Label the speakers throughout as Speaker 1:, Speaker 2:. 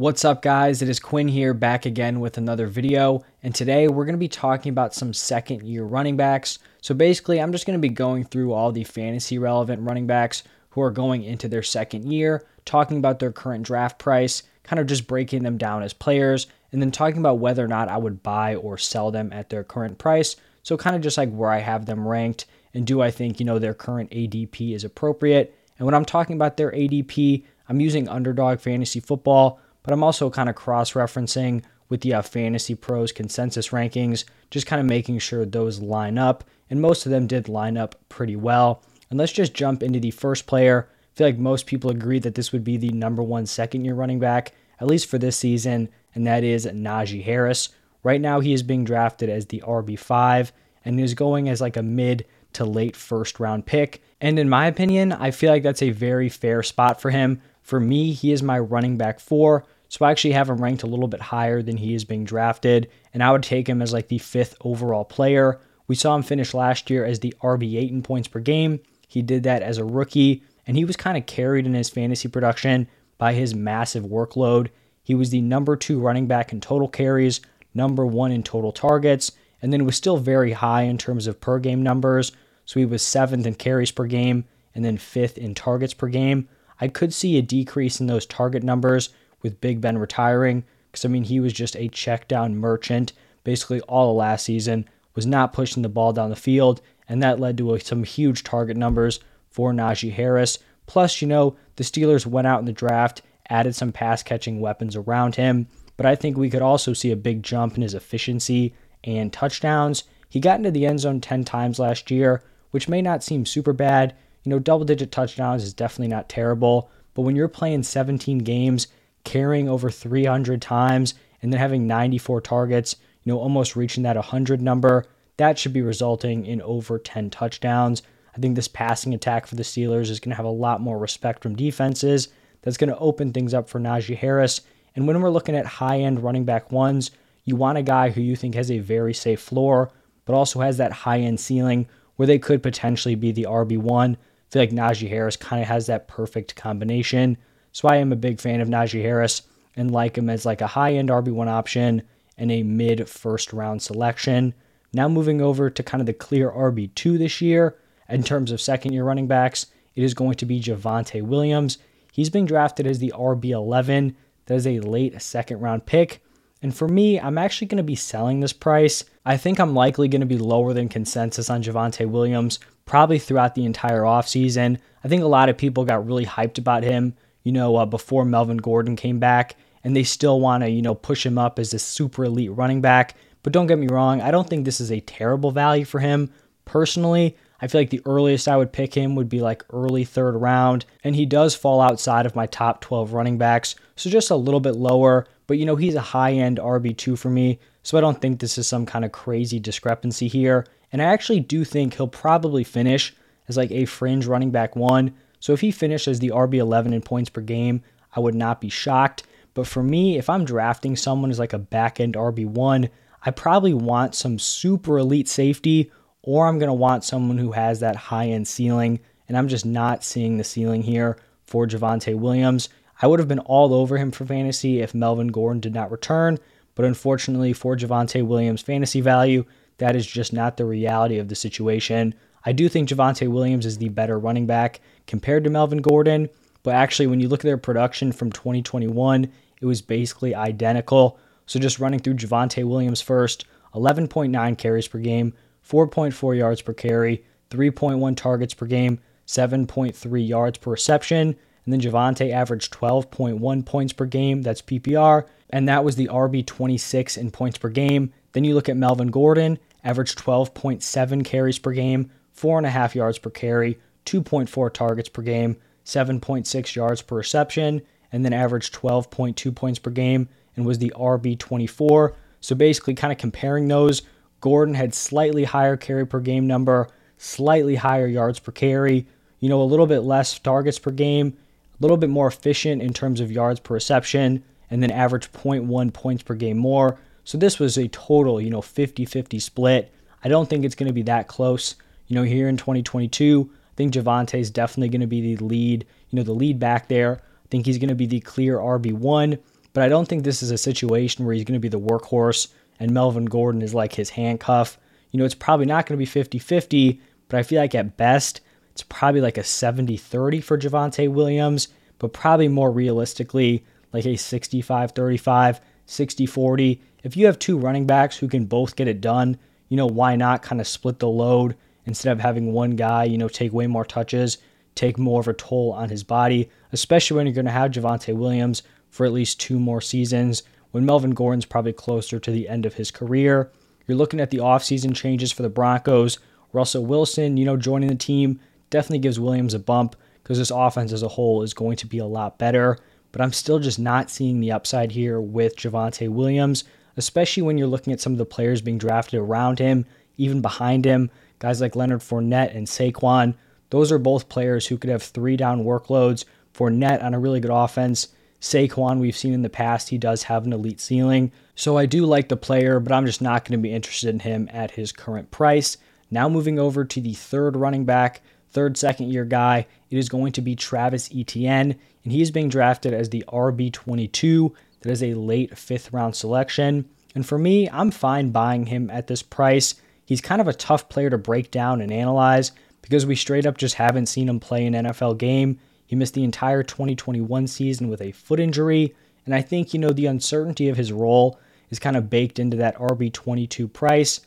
Speaker 1: What's up, guys? It is Quinn here, back again with another video. And today we're going to be talking about some second year running backs. So basically, I'm just going to be going through all the fantasy relevant running backs who are going into their second year, talking about their current draft price, kind of just breaking them down as players, and then talking about whether or not I would buy or sell them at their current price. So kind of just like where I have them ranked, and do I think, you know, their current ADP is appropriate. And when I'm talking about their ADP, I'm using underdog fantasy football but I'm also kind of cross referencing with the uh, Fantasy Pros consensus rankings, just kind of making sure those line up. And most of them did line up pretty well. And let's just jump into the first player. I feel like most people agree that this would be the number one second year running back, at least for this season, and that is Najee Harris. Right now, he is being drafted as the RB5 and is going as like a mid to late first round pick. And in my opinion, I feel like that's a very fair spot for him. For me, he is my running back four. So I actually have him ranked a little bit higher than he is being drafted. And I would take him as like the fifth overall player. We saw him finish last year as the RB8 in points per game. He did that as a rookie, and he was kind of carried in his fantasy production by his massive workload. He was the number two running back in total carries, number one in total targets, and then was still very high in terms of per game numbers. So he was seventh in carries per game and then fifth in targets per game. I could see a decrease in those target numbers with Big Ben retiring, because I mean, he was just a check down merchant basically all of last season, was not pushing the ball down the field, and that led to some huge target numbers for Najee Harris. Plus, you know, the Steelers went out in the draft, added some pass catching weapons around him, but I think we could also see a big jump in his efficiency and touchdowns. He got into the end zone 10 times last year, which may not seem super bad, you know, double digit touchdowns is definitely not terrible, but when you're playing 17 games, carrying over 300 times, and then having 94 targets, you know, almost reaching that 100 number, that should be resulting in over 10 touchdowns. I think this passing attack for the Steelers is going to have a lot more respect from defenses. That's going to open things up for Najee Harris. And when we're looking at high end running back ones, you want a guy who you think has a very safe floor, but also has that high end ceiling where they could potentially be the RB1 I feel like Najee Harris kind of has that perfect combination. So I am a big fan of Najee Harris and like him as like a high end RB1 option and a mid first round selection. Now moving over to kind of the clear RB2 this year in terms of second year running backs, it is going to be Javonte Williams. He's being drafted as the RB11. That is a late second round pick. And for me, I'm actually going to be selling this price. I think I'm likely going to be lower than consensus on Javonte Williams probably throughout the entire offseason. I think a lot of people got really hyped about him, you know, uh, before Melvin Gordon came back, and they still want to, you know, push him up as a super elite running back. But don't get me wrong, I don't think this is a terrible value for him. Personally, I feel like the earliest I would pick him would be like early third round, and he does fall outside of my top 12 running backs, so just a little bit lower. But you know, he's a high end RB2 for me, so I don't think this is some kind of crazy discrepancy here. And I actually do think he'll probably finish as like a fringe running back one. So if he finishes the RB11 in points per game, I would not be shocked. But for me, if I'm drafting someone as like a back end RB1, I probably want some super elite safety, or I'm going to want someone who has that high end ceiling. And I'm just not seeing the ceiling here for Javonte Williams. I would have been all over him for fantasy if Melvin Gordon did not return, but unfortunately for Javonte Williams' fantasy value, that is just not the reality of the situation. I do think Javonte Williams is the better running back compared to Melvin Gordon, but actually, when you look at their production from 2021, it was basically identical. So just running through Javonte Williams first 11.9 carries per game, 4.4 yards per carry, 3.1 targets per game, 7.3 yards per reception. And then Javonte averaged 12.1 points per game. That's PPR. And that was the RB 26 in points per game. Then you look at Melvin Gordon, averaged 12.7 carries per game, 4.5 yards per carry, 2.4 targets per game, 7.6 yards per reception, and then averaged 12.2 points per game and was the RB 24. So basically, kind of comparing those, Gordon had slightly higher carry per game number, slightly higher yards per carry, you know, a little bit less targets per game, a little bit more efficient in terms of yards per reception, and then averaged 0.1 points per game more. So this was a total, you know, 50 50 split. I don't think it's going to be that close. You know, here in 2022, I think Javonte is definitely going to be the lead, you know, the lead back there. I think he's going to be the clear RB1. but I don't think this is a situation where he's going to be the workhorse and Melvin Gordon is like his handcuff. You know, it's probably not going to be 50 50, but I feel like at best, it's probably like a 70 30 for Javonte Williams, but probably more realistically, like a 65 35, 60 40. If you have two running backs who can both get it done, you know, why not kind of split the load instead of having one guy, you know, take way more touches, take more of a toll on his body, especially when you're going to have Javonte Williams for at least two more seasons, when Melvin Gordon's probably closer to the end of his career. You're looking at the offseason changes for the Broncos. Russell Wilson, you know, joining the team definitely gives Williams a bump because this offense as a whole is going to be a lot better. But I'm still just not seeing the upside here with Javonte Williams, especially when you're looking at some of the players being drafted around him, even behind him. Guys like Leonard Fournette and Saquon, those are both players who could have three down workloads. Fournette on a really good offense. Saquon, we've seen in the past, he does have an elite ceiling. So I do like the player, but I'm just not going to be interested in him at his current price. Now moving over to the third running back, third second year guy, it is going to be Travis Etienne, and he is being drafted as the RB22. That is a late fifth round selection. And for me, I'm fine buying him at this price. He's kind of a tough player to break down and analyze because we straight up just haven't seen him play an NFL game. He missed the entire 2021 season with a foot injury. And I think, you know, the uncertainty of his role is kind of baked into that RB22 price.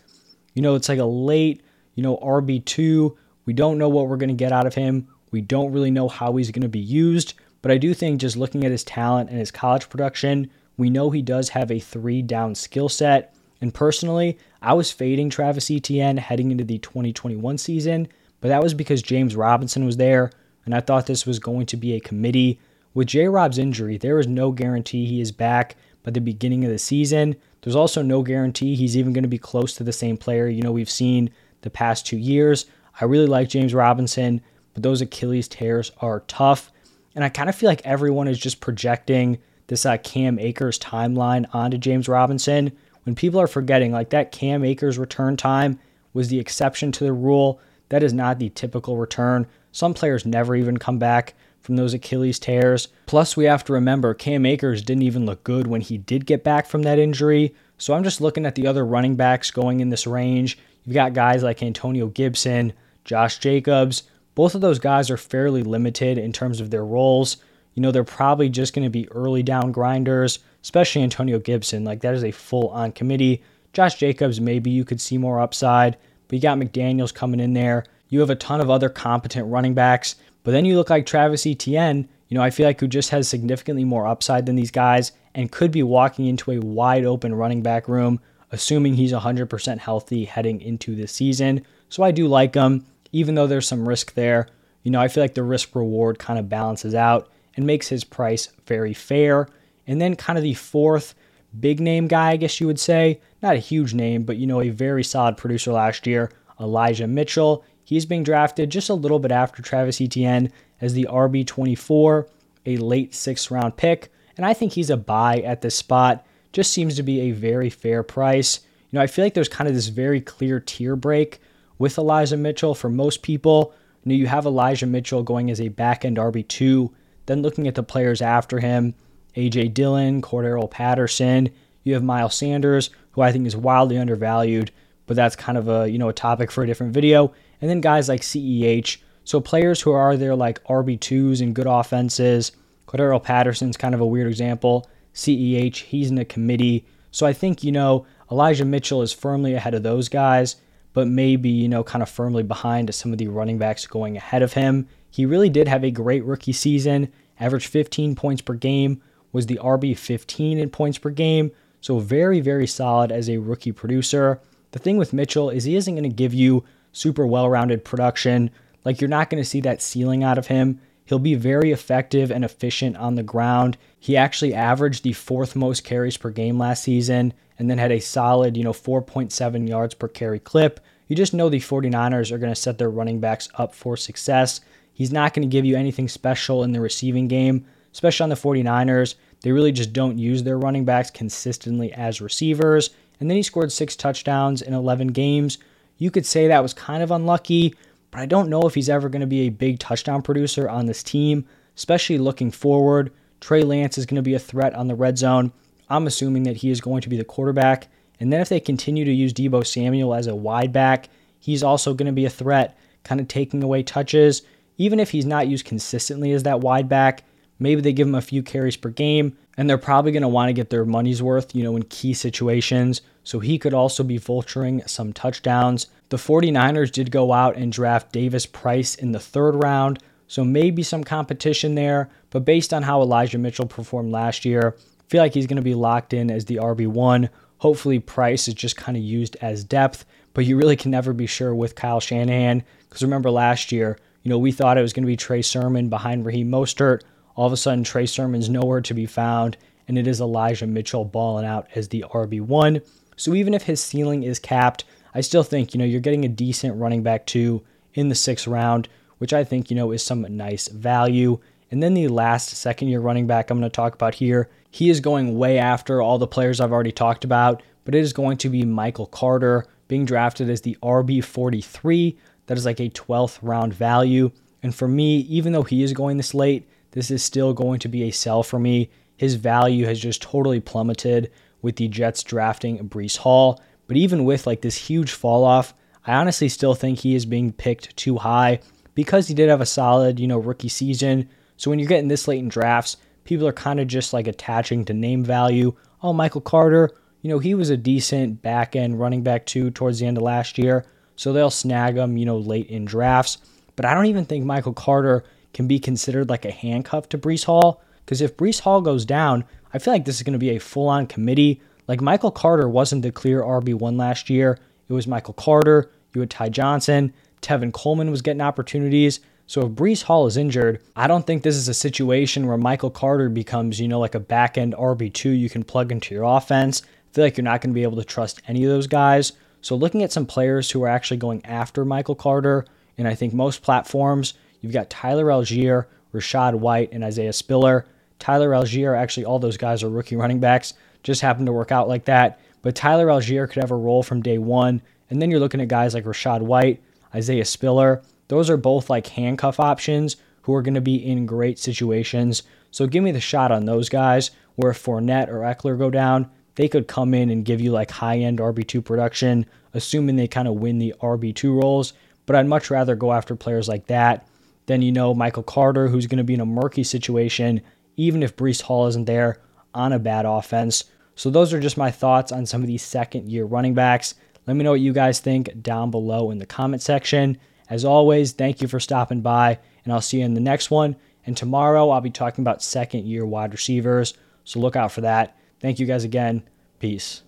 Speaker 1: You know, it's like a late, you know, RB2. We don't know what we're going to get out of him. We don't really know how he's going to be used. But I do think just looking at his talent and his college production, we know he does have a three down skill set. And personally, I was fading Travis Etienne heading into the 2021 season, but that was because James Robinson was there and I thought this was going to be a committee. With J Rob's injury, there is no guarantee he is back by the beginning of the season. There's also no guarantee he's even going to be close to the same player, you know, we've seen the past two years. I really like James Robinson, but those Achilles tears are tough. And I kind of feel like everyone is just projecting this uh, Cam Akers timeline onto James Robinson when people are forgetting like that Cam Akers return time was the exception to the rule. That is not the typical return. Some players never even come back from those Achilles tears. Plus, we have to remember Cam Akers didn't even look good when he did get back from that injury. So I'm just looking at the other running backs going in this range. You've got guys like Antonio Gibson, Josh Jacobs. Both of those guys are fairly limited in terms of their roles. You know, they're probably just going to be early down grinders, especially Antonio Gibson. Like, that is a full on committee. Josh Jacobs, maybe you could see more upside, but you got McDaniels coming in there. You have a ton of other competent running backs, but then you look like Travis Etienne, you know, I feel like who just has significantly more upside than these guys and could be walking into a wide open running back room, assuming he's 100% healthy heading into this season. So I do like him, even though there's some risk there. You know, I feel like the risk reward kind of balances out and makes his price very fair. And then, kind of the fourth big name guy, I guess you would say, not a huge name, but you know, a very solid producer last year, Elijah Mitchell. He's being drafted just a little bit after Travis Etienne as the RB24, a late sixth round pick. And I think he's a buy at this spot. Just seems to be a very fair price. You know, I feel like there's kind of this very clear tier break with Elijah Mitchell for most people. You know, you have Elijah Mitchell going as a back end RB2, then looking at the players after him AJ Dillon, Cordarrelle Patterson. You have Miles Sanders, who I think is wildly undervalued, but that's kind of a you know a topic for a different video and then guys like CEH. So players who are there like RB2s and good offenses. Cordarrelle Patterson's kind of a weird example. CEH, he's in a committee. So I think, you know, Elijah Mitchell is firmly ahead of those guys, but maybe, you know, kind of firmly behind some of the running backs going ahead of him. He really did have a great rookie season, averaged 15 points per game, was the RB 15 in points per game. So very, very solid as a rookie producer. The thing with Mitchell is he isn't going to give you super well rounded production. Like you're not going to see that ceiling out of him. He'll be very effective and efficient on the ground. He actually averaged the fourth most carries per game last season and then had a solid, you know, 4.7 yards per carry clip. You just know the 49ers are going to set their running backs up for success. He's not going to give you anything special in the receiving game, especially on the 49ers. They really just don't use their running backs consistently as receivers. And then he scored six touchdowns in 11 games, you could say that was kind of unlucky, but I don't know if he's ever going to be a big touchdown producer on this team, especially looking forward. Trey Lance is going to be a threat on the red zone. I'm assuming that he is going to be the quarterback. And then if they continue to use Deebo Samuel as a wide back, he's also going to be a threat, kind of taking away touches. Even if he's not used consistently as that wide back, maybe they give him a few carries per game, and they're probably going to want to get their money's worth, you know, in key situations. So he could also be vulturing some touchdowns. The 49ers did go out and draft Davis Price in the third round, so maybe some competition there. But based on how Elijah Mitchell performed last year, I feel like he's going to be locked in as the RB1. Hopefully, Price is just kind of used as depth, but you really can never be sure with Kyle Shanahan. Because remember last year, you know, we thought it was going to be Trey Sermon behind Raheem Mostert. All of a sudden, Trey Sermon's nowhere to be found, and it is Elijah Mitchell balling out as the RB1. So even if his ceiling is capped, I still think, you know, you're getting a decent running back two in the sixth round, which I think, you know, is some nice value. And then the last second year running back I'm going to talk about here, he is going way after all the players I've already talked about, but it is going to be Michael Carter being drafted as the RB43. That is like a 12th round value. And for me, even though he is going this late, this is still going to be a sell for me. His value has just totally plummeted with the Jets drafting Breece Hall. But even with like this huge fall off, I honestly still think he is being picked too high because he did have a solid, you know, rookie season. So when you're getting this late in drafts, people are kind of just like attaching to name value. Oh, Michael Carter, you know, he was a decent back end running back too towards the end of last year. So they'll snag him, you know, late in drafts. But I don't even think Michael Carter can be considered like a handcuff to Breece Hall. Because if Breece Hall goes down, I feel like this is going to be a full on committee. Like Michael Carter wasn't the clear RB1 last year. It was Michael Carter. You had Ty Johnson. Tevin Coleman was getting opportunities. So if Breece Hall is injured, I don't think this is a situation where Michael Carter becomes, you know, like a back end RB2 you can plug into your offense. I feel like you're not going to be able to trust any of those guys. So looking at some players who are actually going after Michael Carter, and I think most platforms, you've got Tyler Allgeier, Rachaad White, and Isaiah Spiller. Tyler Allgeier, actually, all those guys are rookie running backs, just happened to work out like that. But Tyler Allgeier could have a role from day one. And then you're looking at guys like Rachaad White, Isaiah Spiller. Those are both like handcuff options who are going to be in great situations. So give me the shot on those guys. Where if Fournette or Ekeler go down, they could come in and give you like high end RB2 production, assuming they kind of win the RB2 roles. But I'd much rather go after players like that than, you know, Michael Carter, who's going to be in a murky situation, even if Breece Hall isn't there on a bad offense. So those are just my thoughts on some of these second year running backs. Let me know what you guys think down below in the comment section. As always, thank you for stopping by, and I'll see you in the next one. And tomorrow I'll be talking about second year wide receivers, so look out for that. Thank you guys again. Peace.